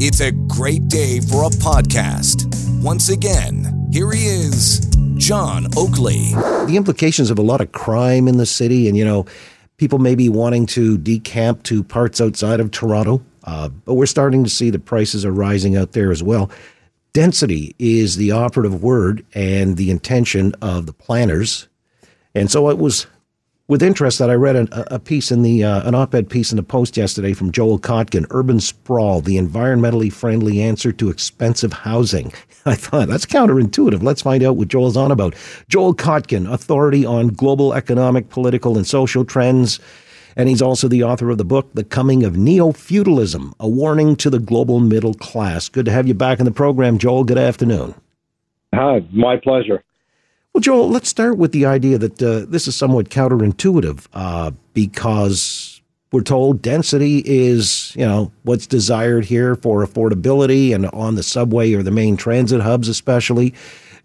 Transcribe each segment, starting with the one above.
It's a great day for a podcast. Once again, here he is, John Oakley. The implications of a lot of crime in the city, and you know, people may be wanting to decamp to parts outside of Toronto, uh, but we're starting to see the prices are rising out there as well. Density is the operative word and the intention of the planners. And so it was with interest that I read a, a piece in the uh, an op-ed piece in the Post yesterday from Joel Kotkin, "Urban Sprawl: The Environmentally Friendly Answer to Expensive Housing." I thought that's counterintuitive. Let's find out what Joel's on about. Joel Kotkin, authority on global economic, political, and social trends. And he's also the author of the book, The Coming of Neo Feudalism, a warning to the global middle class. Good to have you back in the program, Joel. Good afternoon. Hi, my pleasure. Well, Joel, let's start with the idea that uh, this is somewhat counterintuitive uh, because we're told density is, you know, what's desired here for affordability and on the subway or the main transit hubs, especially.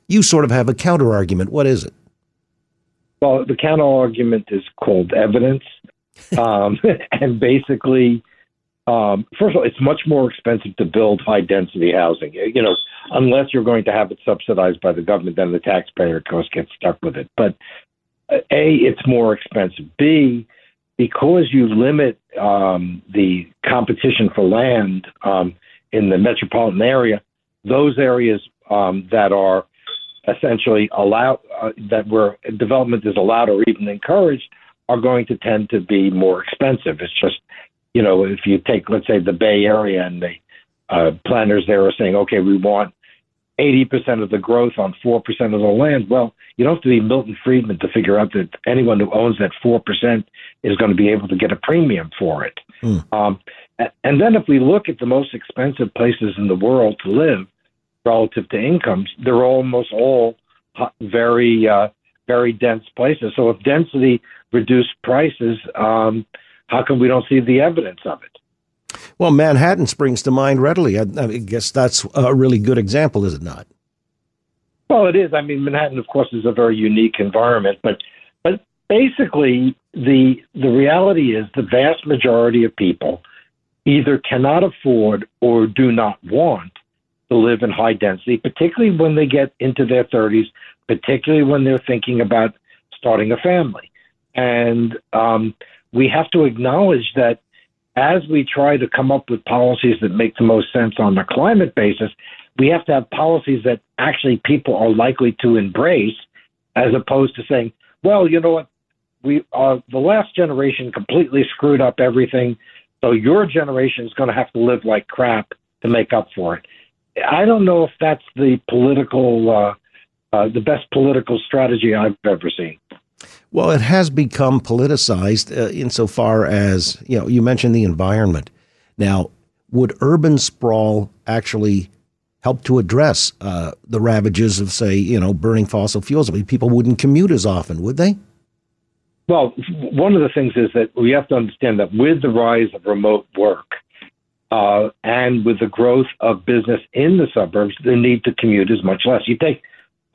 You sort of have a counter argument. What is it? Well, the counter argument is called evidence. Um, and basically, um, first of all, it's much more expensive to build high density housing. You know, unless you're going to have it subsidized by the government, then the taxpayer, of course, gets stuck with it. But uh, A, it's more expensive. B, because you limit um, the competition for land um, in the metropolitan area, those areas um, that are essentially allowed, uh, that where development is allowed or even encouraged, are going to tend to be more expensive. It's just, you know, if you take, let's say, the Bay Area and the uh, planners there are saying, okay, we want 80% of the growth on 4% of the land. Well, you don't have to be Milton Friedman to figure out that anyone who owns that 4% is going to be able to get a premium for it. Mm. Um, and then if we look at the most expensive places in the world to live relative to incomes, they're almost all very, uh, very dense places. So if density reduced prices, um, how come we don't see the evidence of it? Well, Manhattan springs to mind readily. I, I, guess that's a really good example, is it not? Well, it is. I mean, Manhattan, of course, is a very unique environment, but but basically, the the reality is the vast majority of people either cannot afford or do not want to live in high density, particularly when they get into their 30s, particularly when they're thinking about starting a family. And um, we have to acknowledge that as we try to come up with policies that make the most sense on the climate basis, we have to have policies that actually people are likely to embrace, as opposed to saying, "Well, you know what, we uh, the last generation completely screwed up everything, so your generation is going to have to live like crap to make up for it." I don't know if that's the political, uh, uh, the best political strategy I've ever seen. Well, it has become politicized uh, insofar as, you know, you mentioned the environment. Now, would urban sprawl actually help to address uh, the ravages of, say, you know, burning fossil fuels? I mean, people wouldn't commute as often, would they? Well, one of the things is that we have to understand that with the rise of remote work uh, and with the growth of business in the suburbs, the need to commute is much less. You take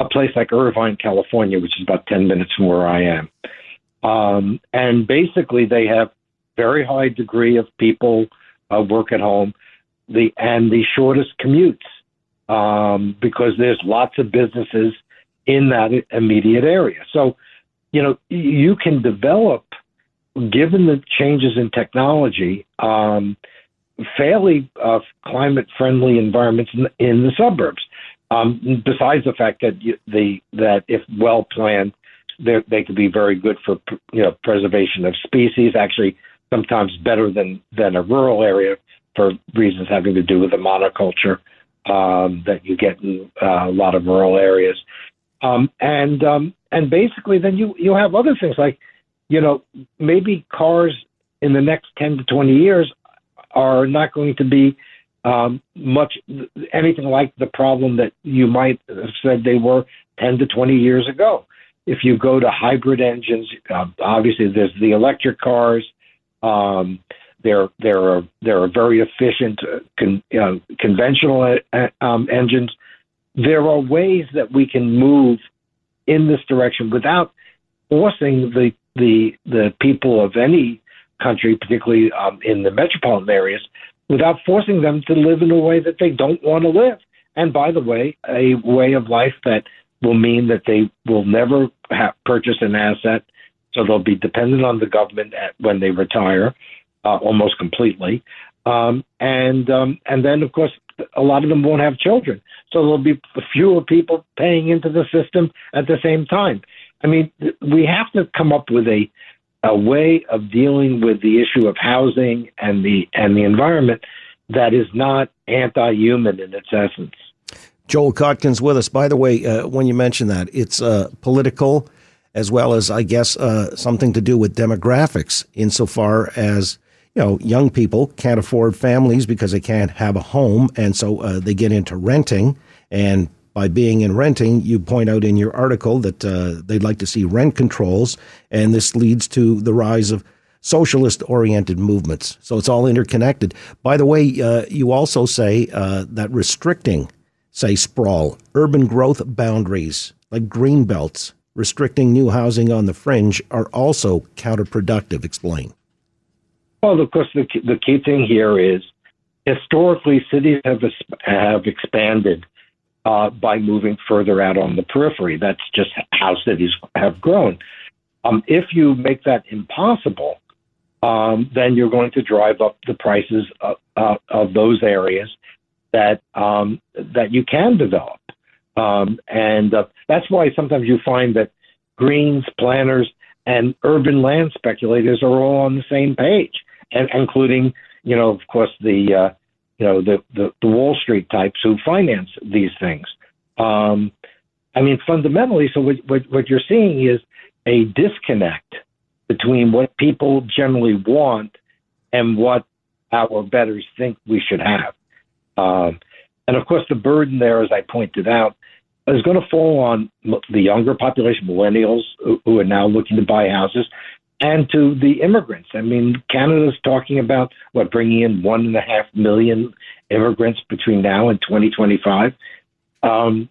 a place like Irvine, California, which is about 10 minutes from where I am. Um, and basically, they have very high degree of people uh, work at home, the and the shortest commutes um, because there's lots of businesses in that immediate area. So, you know, you can develop, given the changes in technology, um, fairly uh, climate friendly environments in, in the suburbs. Um, besides the fact that you, the that if well planned, they could be very good for you know preservation of species. Actually, sometimes better than than a rural area for reasons having to do with the monoculture um, that you get in uh, a lot of rural areas. Um, and um, and basically, then you you have other things like, you know, maybe cars in the next ten to twenty years are not going to be um, much anything like the problem that you might have said they were 10 to 20 years ago. If you go to hybrid engines, uh, obviously there's the electric cars. Um, there, there are there are very efficient uh, con, uh, conventional uh, um, engines. There are ways that we can move in this direction without forcing the the the people of any country, particularly um, in the metropolitan areas, without forcing them to live in a way that they don't want to live. And by the way, a way of life that will mean that they will never have, purchase an asset, so they'll be dependent on the government at, when they retire, uh, almost completely. Um, and um, and then, of course, a lot of them won't have children, so there'll be fewer people paying into the system at the same time. I mean, we have to come up with a a way of dealing with the issue of housing and the and the environment that is not anti-human in its essence. Joel Kotkin's with us. By the way, uh, when you mention that, it's uh, political as well as, I guess, uh, something to do with demographics, insofar as you know young people can't afford families because they can't have a home, and so uh, they get into renting and by being in renting, you point out in your article that uh, they'd like to see rent controls, and this leads to the rise of socialist oriented movements. So it's all interconnected. By the way, uh, you also say uh, that restricting, say, sprawl, urban growth boundaries like green belts, restricting new housing on the fringe are also counterproductive. Explain. Well, of course, the, the key thing here is historically cities have have expanded uh, by moving further out on the periphery. That's just how cities have grown. Um, if you make that impossible, um, then you're going to drive up the prices of, uh, of those areas that um, that you can develop, um, and uh, that's why sometimes you find that greens planners and urban land speculators are all on the same page, and including you know of course the uh, you know the, the, the Wall Street types who finance these things. Um, I mean, fundamentally, so what, what, what you're seeing is a disconnect between what people generally want and what our betters think we should have. Um, and of course, the burden there, as I pointed out, is going to fall on the younger population, millennials, who, who are now looking to buy houses, and to the immigrants. I mean, Canada's talking about what bringing in one and a half million immigrants between now and 2025. Um,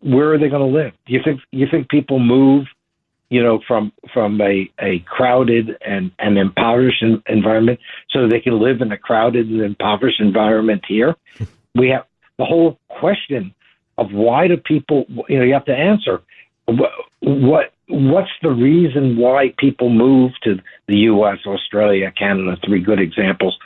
where are they going to live? Do you think you think people move, you know, from from a, a crowded and, and impoverished environment so they can live in a crowded and impoverished environment here? We have the whole question of why do people, you know, you have to answer what, what what's the reason why people move to the U.S., Australia, Canada? Three good examples.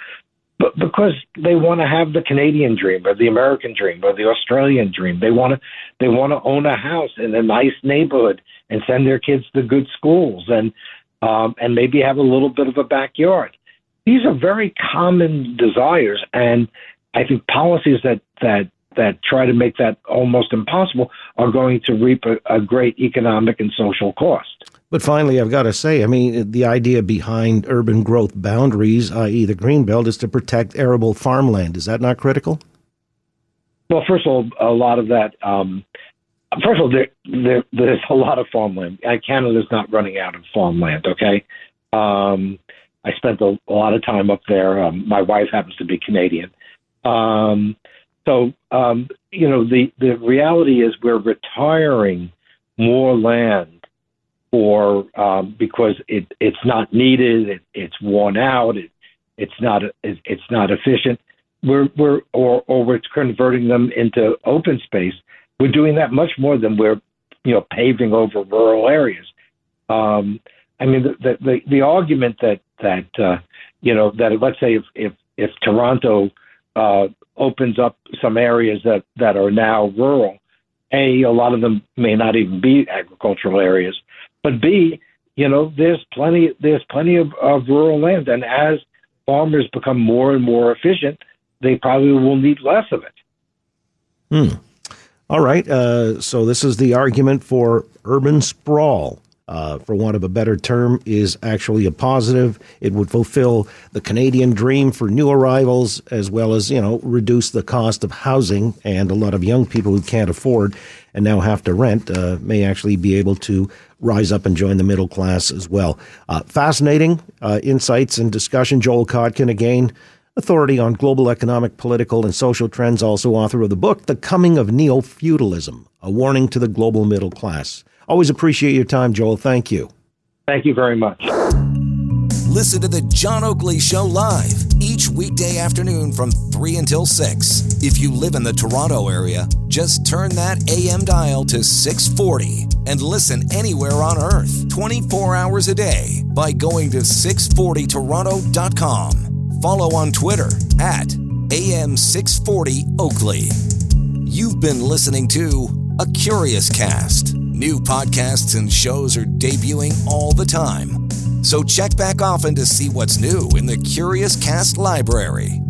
But because they want to have the Canadian dream or the American dream or the Australian dream, they want to they want to own a house in a nice neighborhood and send their kids to good schools and um, and maybe have a little bit of a backyard. These are very common desires, and I think policies that that that try to make that almost impossible are going to reap a, a great economic and social cost. But finally, I've got to say, I mean, the idea behind urban growth boundaries, i.e., the green belt, is to protect arable farmland. Is that not critical? Well, first of all, a lot of that. Um, first of all, there, there, there's a lot of farmland. Uh, Canada's not running out of farmland. Okay, um, I spent a, a, lot of time up there. Um, my wife happens to be Canadian. So, um, you know, the, the reality is we're retiring more land for um, because it, it's not needed, it, it's worn out, it, it's not it, it's not efficient. We're we're or or we're converting them into open space. We're doing that much more than we're you know paving over rural areas. Um, I mean, the, the the, the argument that that uh, you know that let's say if if if Toronto uh, opens up some areas that, that are now rural. A, a lot of them may not even be agricultural areas, but B, you know, there's plenty there's plenty of, of rural land, and as farmers become more and more efficient, they probably will need less of it. Hmm. All right. Uh, so this is the argument for urban sprawl uh, for want of a better term, is actually a positive. It would fulfill the Canadian dream for new arrivals, as well as you know reduce the cost of housing. And a lot of young people who can't afford and now have to rent uh, may actually be able to rise up and join the middle class as well. Uh, fascinating uh, insights and discussion. Joel Kotkin again authority on global economic, political, and social trends, also author of the book, The Coming of Neo Feudalism, a warning to the global middle class. Always appreciate your time, Joel. Thank you. Thank you very much. Listen to The John Oakley Show live each weekday afternoon from 3 until 6. If you live in the Toronto area, just turn that AM dial to 640 and listen anywhere on earth 24 hours a day by going to 640toronto.com. Follow on Twitter at AM640 Oakley. You've been listening to A Curious Cast. New podcasts and shows are debuting all the time. So check back often to see what's new in the Curious Cast library.